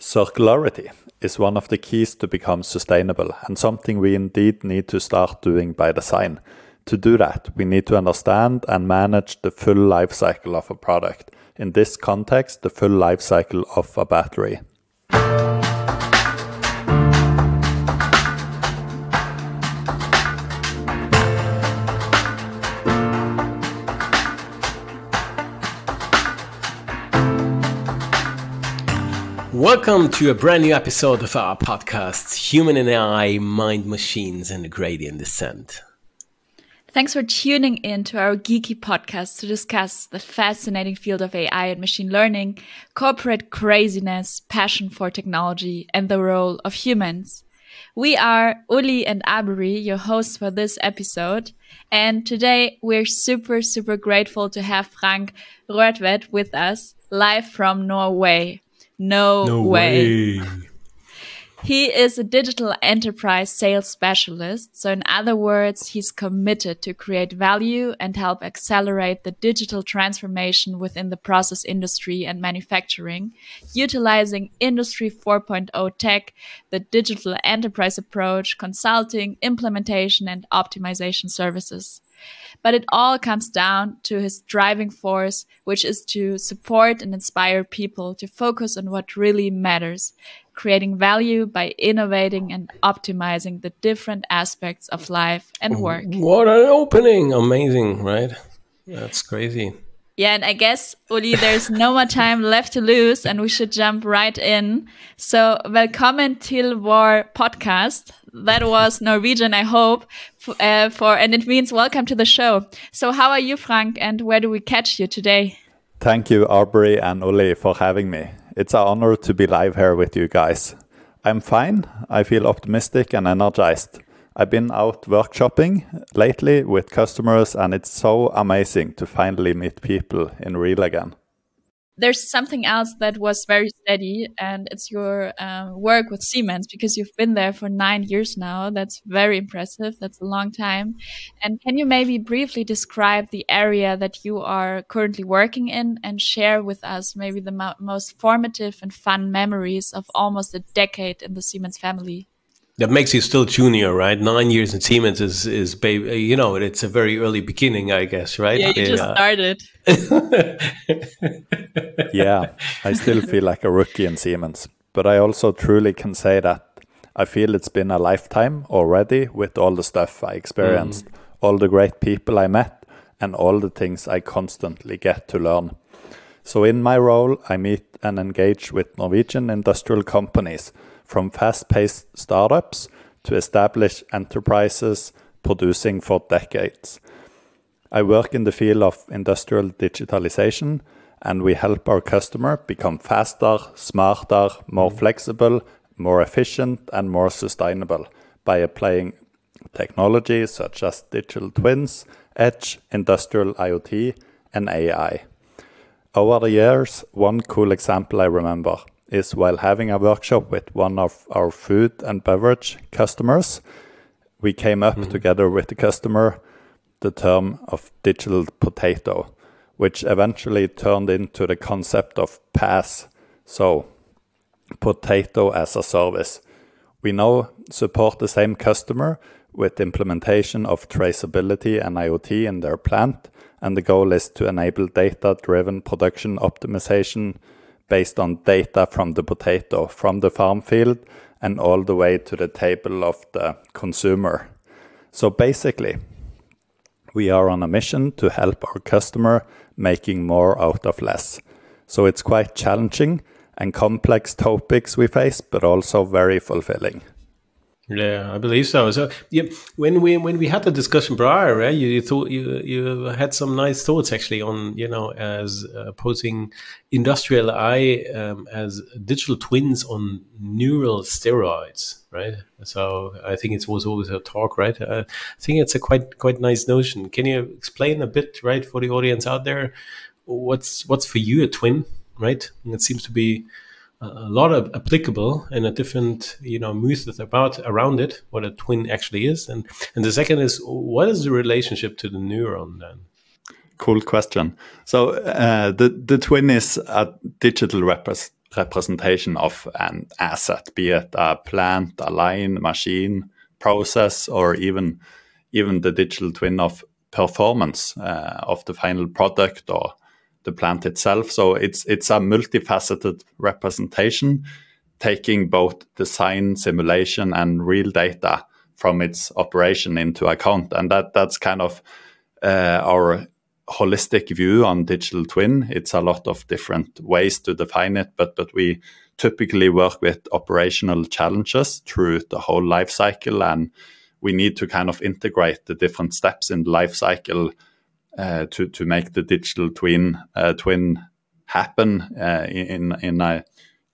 Circularity is one of the keys to become sustainable and something we indeed need to start doing by design. To do that, we need to understand and manage the full life cycle of a product. In this context, the full life cycle of a battery. Welcome to a brand new episode of our podcast, Human and AI, Mind Machines, and the Gradient Descent. Thanks for tuning in to our geeky podcast to discuss the fascinating field of AI and machine learning, corporate craziness, passion for technology, and the role of humans. We are Uli and Aubrey, your hosts for this episode. And today we're super, super grateful to have Frank Rødtvedt with us live from Norway. No, No way. way. He is a digital enterprise sales specialist. So, in other words, he's committed to create value and help accelerate the digital transformation within the process industry and manufacturing, utilizing Industry 4.0 tech, the digital enterprise approach, consulting, implementation, and optimization services. But it all comes down to his driving force, which is to support and inspire people to focus on what really matters, creating value by innovating and optimizing the different aspects of life and work. What an opening! Amazing, right? That's crazy. Yeah, and I guess, Uli, there's no more time left to lose, and we should jump right in. So, welcome til war podcast. That was Norwegian, I hope, uh, for, and it means welcome to the show. So, how are you, Frank, and where do we catch you today? Thank you, Aubrey and Uli, for having me. It's an honor to be live here with you guys. I'm fine. I feel optimistic and energized. I've been out workshopping lately with customers, and it's so amazing to finally meet people in real again. There's something else that was very steady, and it's your um, work with Siemens because you've been there for nine years now. That's very impressive. That's a long time. And can you maybe briefly describe the area that you are currently working in and share with us maybe the mo- most formative and fun memories of almost a decade in the Siemens family? That makes you still junior, right? Nine years in Siemens is is baby. You know, it's a very early beginning, I guess, right? Yeah, you just started. yeah, I still feel like a rookie in Siemens. But I also truly can say that I feel it's been a lifetime already with all the stuff I experienced, mm. all the great people I met, and all the things I constantly get to learn. So, in my role, I meet and engage with Norwegian industrial companies from fast paced startups to established enterprises producing for decades. I work in the field of industrial digitalization, and we help our customer become faster, smarter, more mm-hmm. flexible, more efficient, and more sustainable by applying technology such as digital twins, edge, industrial IoT, and AI. Over the years, one cool example I remember is while having a workshop with one of our food and beverage customers, we came up mm-hmm. together with the customer the term of digital potato, which eventually turned into the concept of PaaS. so potato as a service. We now support the same customer with implementation of traceability and IoT in their plant, and the goal is to enable data-driven production optimization based on data from the potato, from the farm field, and all the way to the table of the consumer. So basically, we are on a mission to help our customer making more out of less. So it's quite challenging and complex topics we face, but also very fulfilling. Yeah, I believe so. So, yeah, when we when we had the discussion prior, right, you, you thought you you had some nice thoughts actually on you know as uh, posing industrial AI um, as digital twins on neural steroids, right? So I think it was always a talk, right? Uh, I think it's a quite quite nice notion. Can you explain a bit, right, for the audience out there, what's what's for you a twin, right? It seems to be a lot of applicable and a different you know myth about around it what a twin actually is and and the second is what is the relationship to the neuron then Cool question. So uh, the the twin is a digital repres representation of an asset, be it a plant, a line, machine, process, or even even the digital twin of performance uh, of the final product or the plant itself. So it's it's a multifaceted representation, taking both design, simulation, and real data from its operation into account, and that that's kind of uh, our holistic view on digital twin. It's a lot of different ways to define it, but but we typically work with operational challenges through the whole life cycle, and we need to kind of integrate the different steps in the life cycle to to make the digital twin uh, twin happen uh, in in a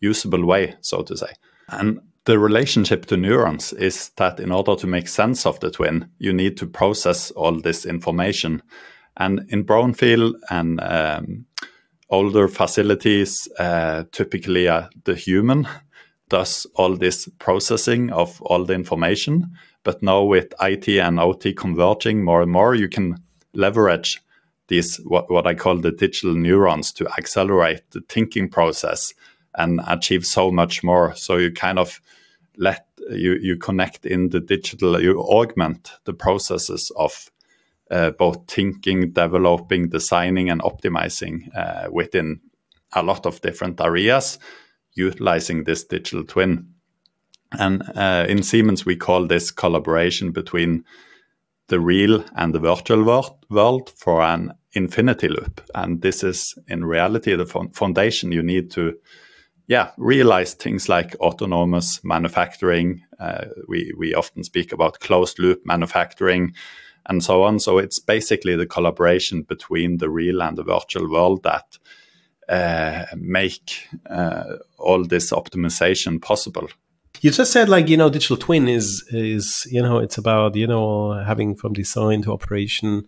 usable way, so to say. And the relationship to neurons is that in order to make sense of the twin, you need to process all this information and in brownfield and um, older facilities, uh, typically uh, the human does all this processing of all the information. But now with IT and OT converging more and more, you can leverage these what, what I call the digital neurons to accelerate the thinking process and achieve so much more. So you kind of let you you connect in the digital, you augment the processes of uh, both thinking, developing, designing, and optimizing uh, within a lot of different areas, utilizing this digital twin. And uh, in Siemens, we call this collaboration between the real and the virtual world for an infinity loop. And this is in reality the foundation you need to, yeah, realize things like autonomous manufacturing. Uh, we we often speak about closed loop manufacturing and so on. So it's basically the collaboration between the real and the virtual world that uh, make uh, all this optimization possible. You just said like you know digital twin is is you know it's about you know having from design to operation,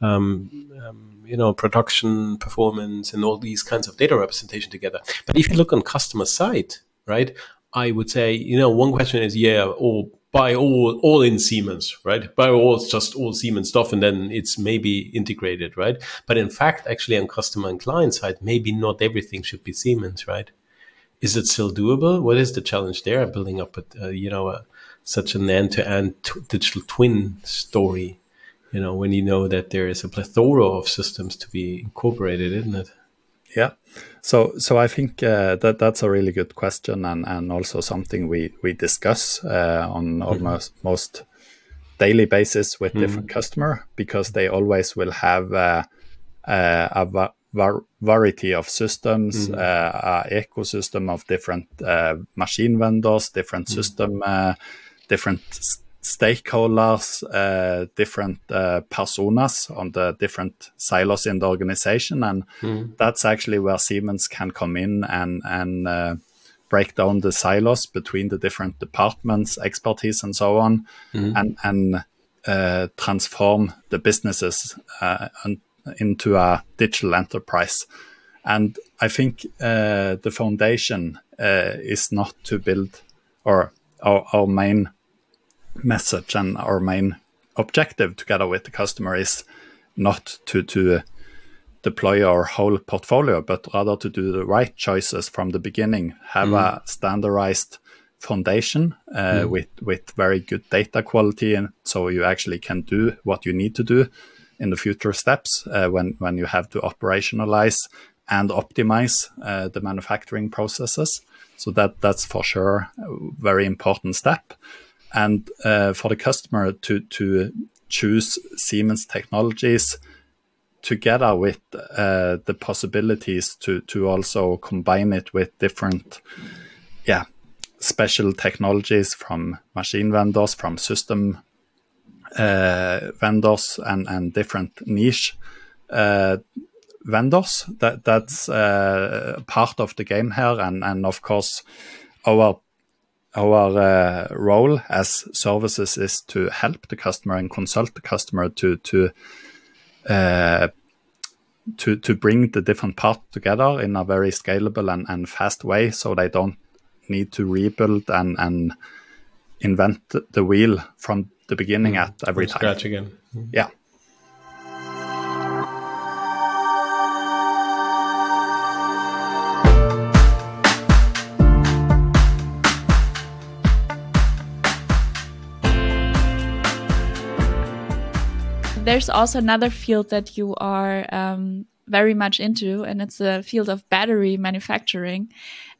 um, um, you know production performance and all these kinds of data representation together. But if you look on customer side, right? I would say you know one question is yeah all buy all all in Siemens, right? Buy all just all Siemens stuff, and then it's maybe integrated, right? But in fact, actually, on customer and client side, maybe not everything should be Siemens, right? Is it still doable? What is the challenge there? Building up, a, uh, you know, a, such an end-to-end digital twin story. You know, when you know that there is a plethora of systems to be incorporated, isn't it? Yeah. So, so I think uh, that that's a really good question, and, and also something we we discuss uh, on mm-hmm. almost most daily basis with mm-hmm. different customer because they always will have uh, uh a variety of systems. Uh, a ecosystem of different uh, machine vendors, different mm-hmm. system, different stakeholders, uh, different uh, personas on the different silos in the organization, and mm. that's actually where Siemens can come in and and uh, break down the silos between the different departments, expertise, and so on, mm. and and uh, transform the businesses uh, into a digital enterprise. And I think uh, the foundation is not to build, or our, our main message and our main objective together with the customer is not to to deploy our whole portfolio, but rather to do the right choices from the beginning, have mm. a standardized foundation uh, mm. with with very good data quality, and so you actually can do what you need to do in the future steps uh, when when you have to operationalize and optimize uh, the manufacturing processes. So that that's for sure a very important step and uh, for the customer to to choose Siemens technologies together with uh, the possibilities to to also combine it with different yeah special technologies from machine vendors from system vendors and and different niche uh, vendors. That that's uh, part of the game here. And and of course our our uh, role as services is to help the customer and consult the customer to to uh, to to bring the different parts together in a very scalable and, and fast way, so they don't need to rebuild and and invent the wheel from the beginning mm. at every time. Scratch again. Yeah. There's also another field that you are um, very much into, and it's the field of battery manufacturing.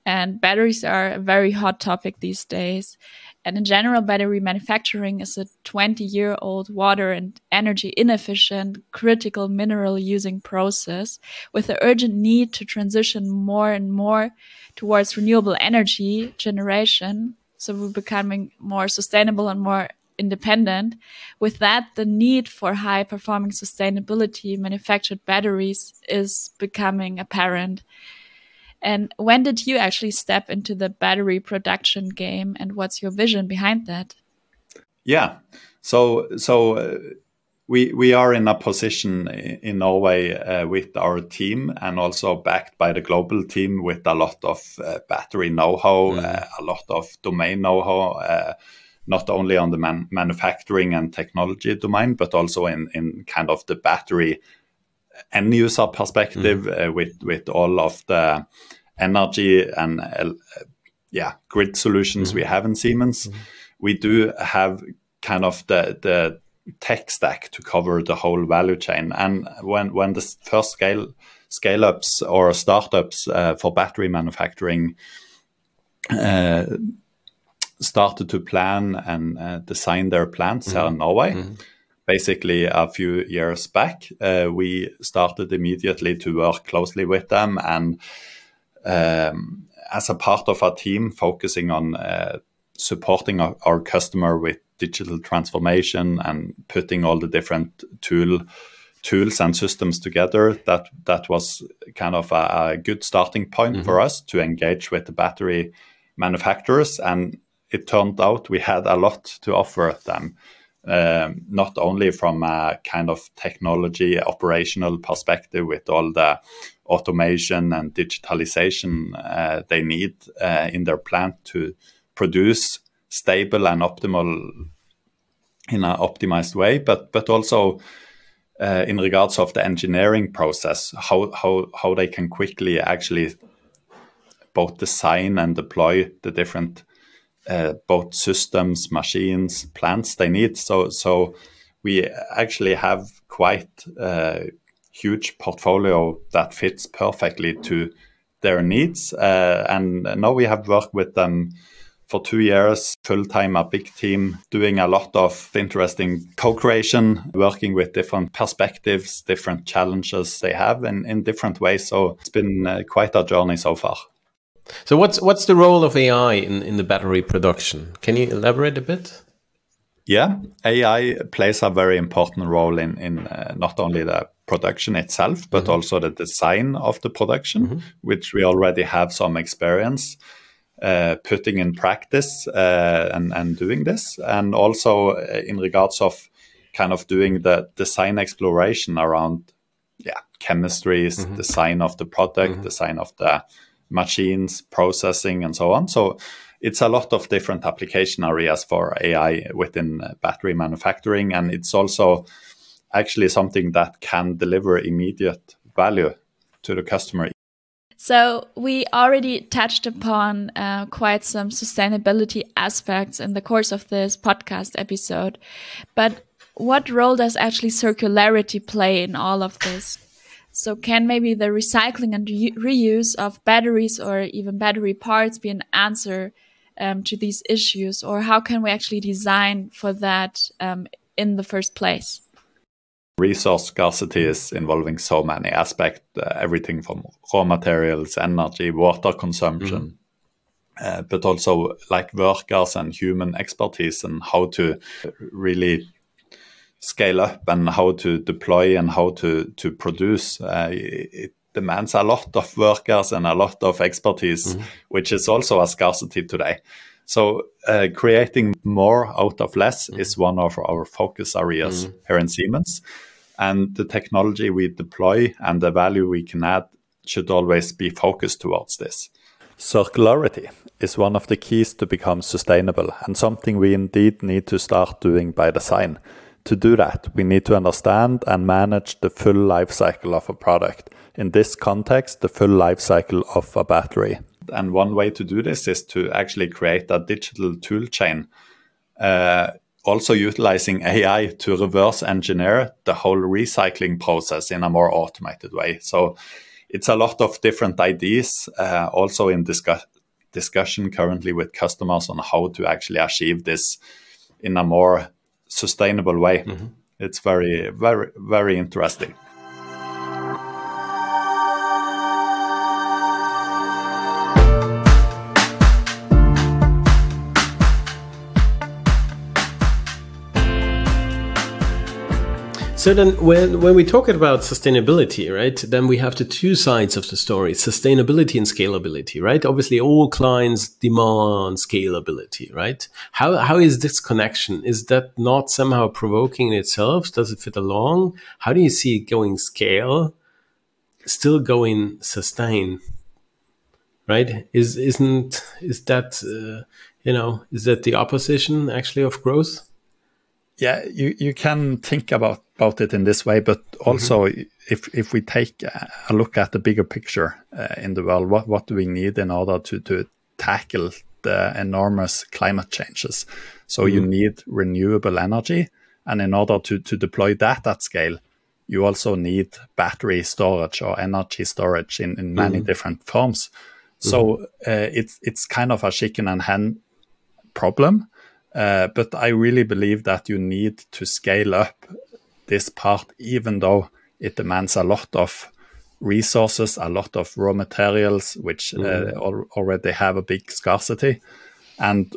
And batteries are a very hot topic these days. And in general, battery manufacturing is a 20 year old water and energy inefficient, critical mineral using process with the urgent need to transition more and more towards renewable energy generation. So we're becoming more sustainable and more independent. With that, the need for high performing sustainability manufactured batteries is becoming apparent. And when did you actually step into the battery production game and what's your vision behind that? Yeah. So so uh, we we are in a position in Norway uh, with our team and also backed by the global team with a lot of uh, battery know-how, mm. Uh, a lot of domain know-how uh, not only on the man manufacturing and technology domain, but also in, in kind of the battery end user perspective mm. uh, with with all of the energy and uh, yeah grid solutions mm. we have in Siemens. Mm. We do have kind of the the tech stack to cover the whole value chain. And when when the first scale scale ups or startups uh, for battery manufacturing uh, started to plan and uh, design their plants mm-hmm. here in Norway. Mm-hmm. Basically, a few years back, uh, we started immediately to work closely with them and um, as a part of our team focusing on uh, supporting our, our, customer with digital transformation and putting all the different tool tools and systems together that that was kind of a, a good starting point mm-hmm. for us to engage with the battery manufacturers and it turned out we had a lot to offer them, um, not only from a kind of technology operational perspective with all the automation and digitalization uh, they need uh, in their plant to produce stable and optimal in an optimized way, but but also uh, in regards of the engineering process, how how how they can quickly actually both design and deploy the different uh, both systems, machines, plants they need. So so we actually have quite a huge portfolio that fits perfectly to their needs. Uh, and now we have worked with them for two years, full time, a big team, doing a lot of interesting co creation, working with different perspectives, different challenges they have in, in different ways. So it's been uh, quite a journey so far. So what's what's the role of AI in, in the battery production? Can you elaborate a bit? Yeah, AI plays a very important role in in uh, not only the production itself, but mm -hmm. also the design of the production, mm -hmm. which we already have some experience uh, putting in practice uh, and and doing this, and also uh, in regards of kind of doing the design exploration around yeah chemistries, mm -hmm. design of the product, mm-hmm. design of the machines, processing, and so on. So it's a lot of different application areas for AI within battery manufacturing, and it's also actually something that can deliver immediate value to the customer. So we already touched upon uh, quite some sustainability aspects in the course of this podcast episode, but what role does actually circularity play in all of this? So can maybe the recycling and re reuse of batteries or even battery parts be an answer um, to these issues, or how can we actually design for that um, in the first place? Resource scarcity is involving so many aspects, uh, everything from raw materials, energy, water consumption, mm -hmm. uh, but also like workers and human expertise and how to really scale up and how to deploy and how to to produce. Uh, it demands a lot of workers and a lot of expertise, mm -hmm. which is also a scarcity today. So uh, creating more out of less mm -hmm. is one of our focus areas mm -hmm. here in Siemens. And the technology we deploy and the value we can add should always be focused towards this. Circularity is one of the keys to become sustainable and something we indeed need to start doing by design. To do that, we need to understand and manage the full life cycle of a product. In this context, the full life cycle of a battery. And one way to do this is to actually create a digital tool chain uh, also utilizing AI to reverse engineer the whole recycling process in a more automated way. So it's a lot of different ideas, uh, also in discuss- discussion currently with customers on how to actually achieve this in a more sustainable way. Mm-hmm. It's very, very, very interesting. So then, when when we talk about sustainability, right, then we have the two sides of the story: sustainability and scalability, right? Obviously, all clients demand scalability, right? How how is this connection? Is that not somehow provoking in itself? Does it fit along? How do you see it going scale, still going sustain? Right? Is isn't is that uh, you know is that the opposition actually of growth? Yeah, you, you can think about, about it in this way, but also mm-hmm. if if we take a look at the bigger picture uh, in the world, what what do we need in order to to tackle the enormous climate changes? So mm-hmm. you need renewable energy, and in order to to deploy that at scale, you also need battery storage or energy storage in in many mm-hmm. different forms. So mm-hmm. uh, it's it's kind of a chicken and hen problem uh, but I really believe that you need to scale up this part, even though it demands a lot of resources, a lot of raw materials, which mm. uh, al already have a big scarcity. And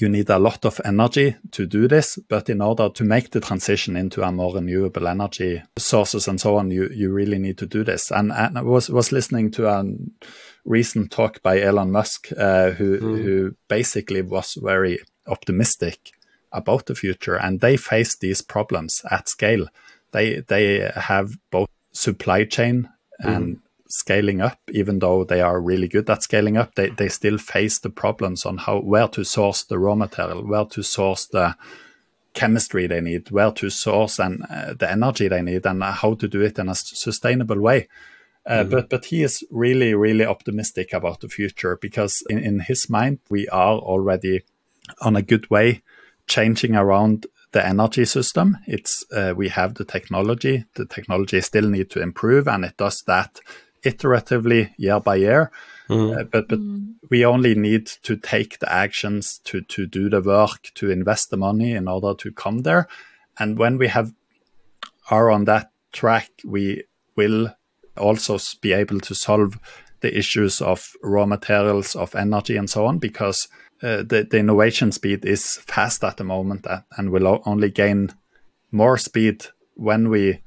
you need a lot of energy to do this, but in order to make the transition into a more renewable energy sources and so on, you, you really need to do this. And, and I was, was listening to a recent talk by Elon Musk, uh, who, mm. who basically was very optimistic about the future and they face these problems at scale they they have both supply chain and mm. scaling up even though they are really good at scaling up they, they still face the problems on how where to source the raw material where to source the chemistry they need where to source and uh, the energy they need and how to do it in a sustainable way uh, mm. but but he is really really optimistic about the future because in, in his mind we are already on a good way changing around the energy system. It's uh, we have the technology. The technology still need to improve, and it does that iteratively year by year. Mm. Uh, but but mm. we only need to take the actions to to do the work to invest the money in order to come there. And when we have are on that track, we will also be able to solve the issues of raw materials, of energy, and so on, because uh, the, the innovation speed is fast at the moment uh, and will only gain more speed when we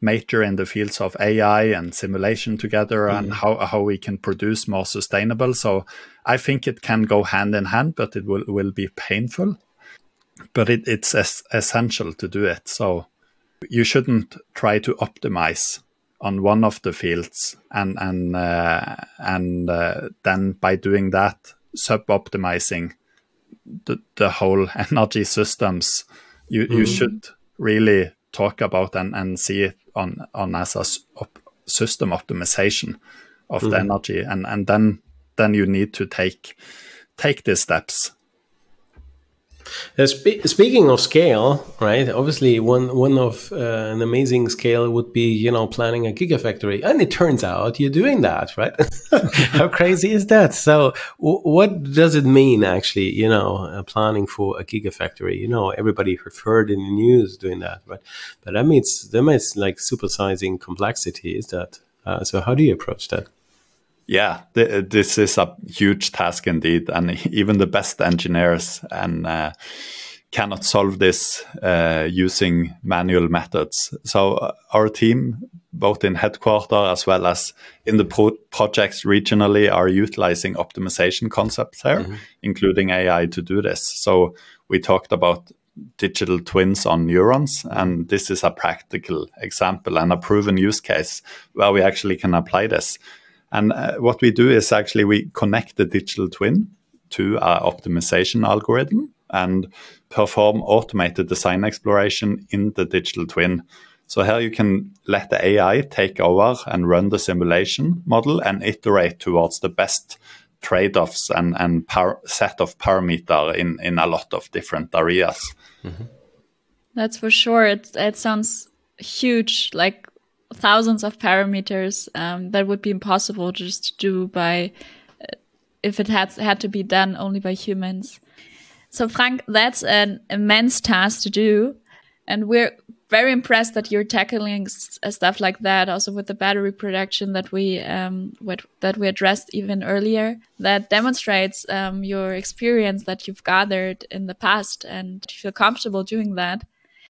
major in the fields of AI and simulation together mm. and how, how we can produce more sustainable. So I think it can go hand in hand, but it will, will be painful. But it, it's es- essential to do it. So you shouldn't try to optimize on one of the fields and and uh, and uh, then by doing that sub-optimizing the, the whole energy systems, you, mm. you should really talk about and, and see it on, on as a op system optimization of mm. the energy. And, and then then you need to take take these steps uh, spe speaking of scale, right? Obviously, one one of uh, an amazing scale would be you know planning a gigafactory, and it turns out you're doing that, right? How crazy is that? So, what does it mean actually? You know, uh, planning for a gigafactory. You know, everybody heard in the news doing that, right? But that means that means like supersizing complexity. Is that uh, so? How do you approach that? Yeah, th this is a huge task indeed, and even the best engineers and uh, cannot solve this uh, using manual methods. So uh, our team, both in headquarter as well as in the pro projects regionally, are utilizing optimization concepts here, mm -hmm. including AI to do this. So we talked about digital twins on neurons, and this is a practical example and a proven use case where we actually can apply this. And uh, what we do is actually we connect the digital twin to our optimization algorithm and perform automated design exploration in the digital twin. So here you can let the AI take over and run the simulation model and iterate towards the best trade-offs and and par- set of parameter in in a lot of different areas. Mm-hmm. That's for sure. It it sounds huge, like thousands of parameters um, that would be impossible just to do by uh, if it had had to be done only by humans. So Frank, that's an immense task to do, and we're very impressed that you're tackling uh, stuff like that also with the battery production that we um, what, that we addressed even earlier that demonstrates um, your experience that you've gathered in the past and you feel comfortable doing that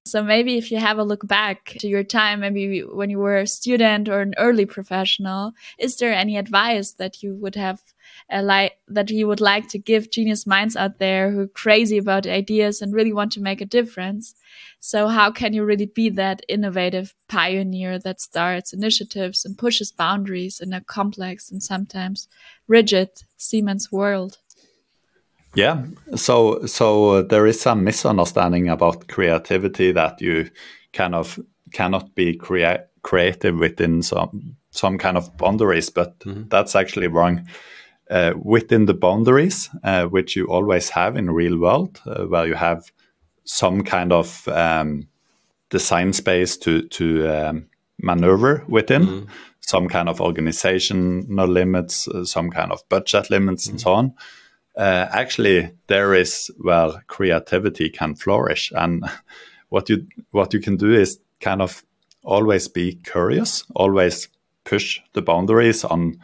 so maybe if you have a look back to your time maybe when you were a student or an early professional is there any advice that you would have uh, like that you would like to give genius minds out there who are crazy about ideas and really want to make a difference so how can you really be that innovative pioneer that starts initiatives and pushes boundaries in a complex and sometimes rigid Siemens world? Yeah, so so uh, there is some misunderstanding about creativity that you kind of cannot be crea- creative within some some kind of boundaries, but mm-hmm. that's actually wrong. Uh, within the boundaries, uh, which you always have in real world, uh, where you have some kind of um, design space to to um, maneuver within, mm. some kind of organizational limits, uh, some kind of budget limits, mm. and so on. Uh, actually, there is where creativity can flourish, and what you what you can do is kind of always be curious, always push the boundaries on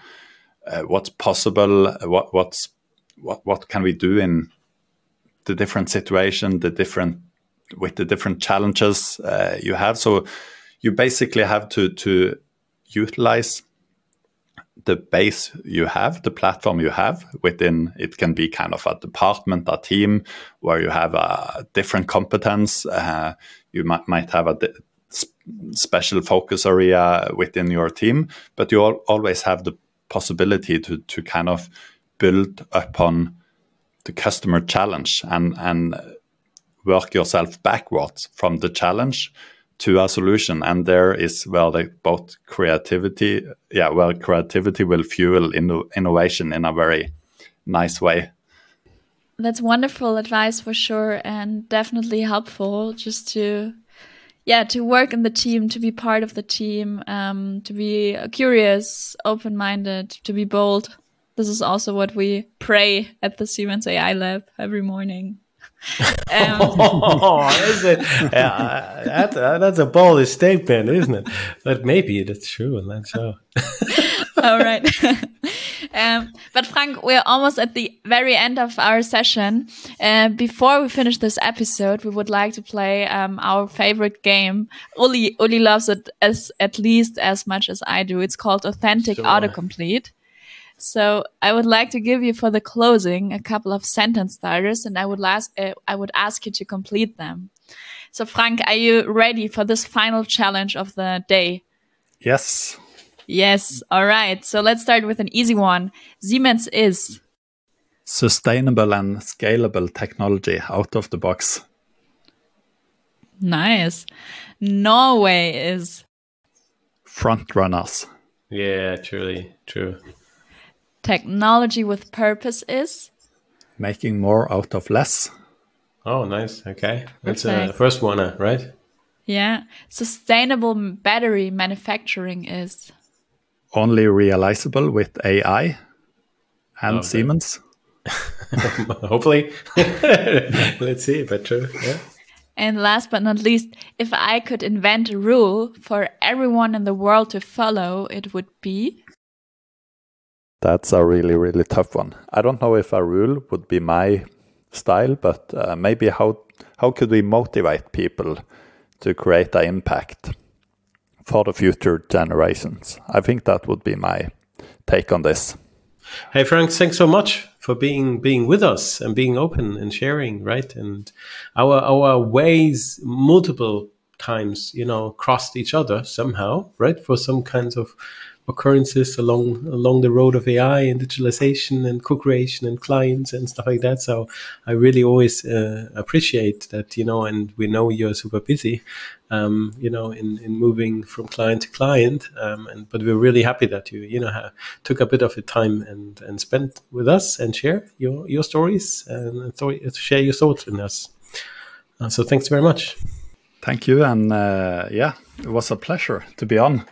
uh, what's possible, what what's what what can we do in the different situation, the different with the different challenges uh, you have. So you basically have to to utilize the base you have, the platform you have within. It can be kind of a department, a team where you have a different competence. Uh, you might might have a special focus area within your team, but you always have the possibility to to kind of build upon the customer challenge and and work yourself backwards from the challenge to a solution and there is the both creativity yeah where creativity will fuel inno innovation in a very nice way that's wonderful advice for sure and definitely helpful just to yeah to work in the team to be part of the team um, to be curious open-minded to be bold this is also what we pray at the Siemens AI Lab every morning. Um, oh, is it? Yeah, that's, uh, that's a bold statement, isn't it? But maybe that's true and that's show. All right. um, but Frank, we're almost at the very end of our session. Uh, before we finish this episode, we would like to play um, our favorite game. Uli, Uli loves it as at least as much as I do. It's called Authentic sure. Autocomplete. So I would like to give you for the closing a couple of sentence starters, and I would ask uh, I would ask you to complete them. So Frank, are you ready for this final challenge of the day? Yes. Yes. All right. So let's start with an easy one. Siemens is sustainable and scalable technology out of the box. Nice. Norway is front runners. Yeah, truly true. Technology with purpose is making more out of less. Oh, nice. Okay. That's the uh, first one, uh, right? Yeah. Sustainable battery manufacturing is only realizable with AI and okay. Siemens. Hopefully. Let's see, but true. Yeah. And last but not least, if I could invent a rule for everyone in the world to follow, it would be that's a really, really tough one. I don't know if a rule would be my style, but uh, maybe how how could we motivate people to create an impact for the future generations? I think that would be my take on this. Hey Frank, thanks so much for being being with us and being open and sharing, right? And our our ways multiple times, you know, crossed each other somehow, right? For some kinds of occurrences along along the road of AI and digitalization and co-creation and clients and stuff like that. So I really always uh, appreciate that, you know, and we know you're super busy, um, you know, in, in moving from client to client. Um, and but we're really happy that you, you know, took a bit of your time and and spent with us and share your your stories and, and share your thoughts with us. Uh, so thanks very much. Thank you, and uh, yeah, it was a pleasure to be on.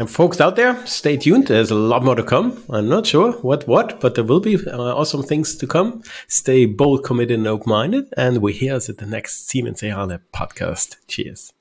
And folks out there, stay tuned. There's a lot more to come. I'm not sure what what, but there will be uh, awesome things to come. Stay bold, committed, and open-minded. And we hear us at the next Siemens AI podcast. Cheers.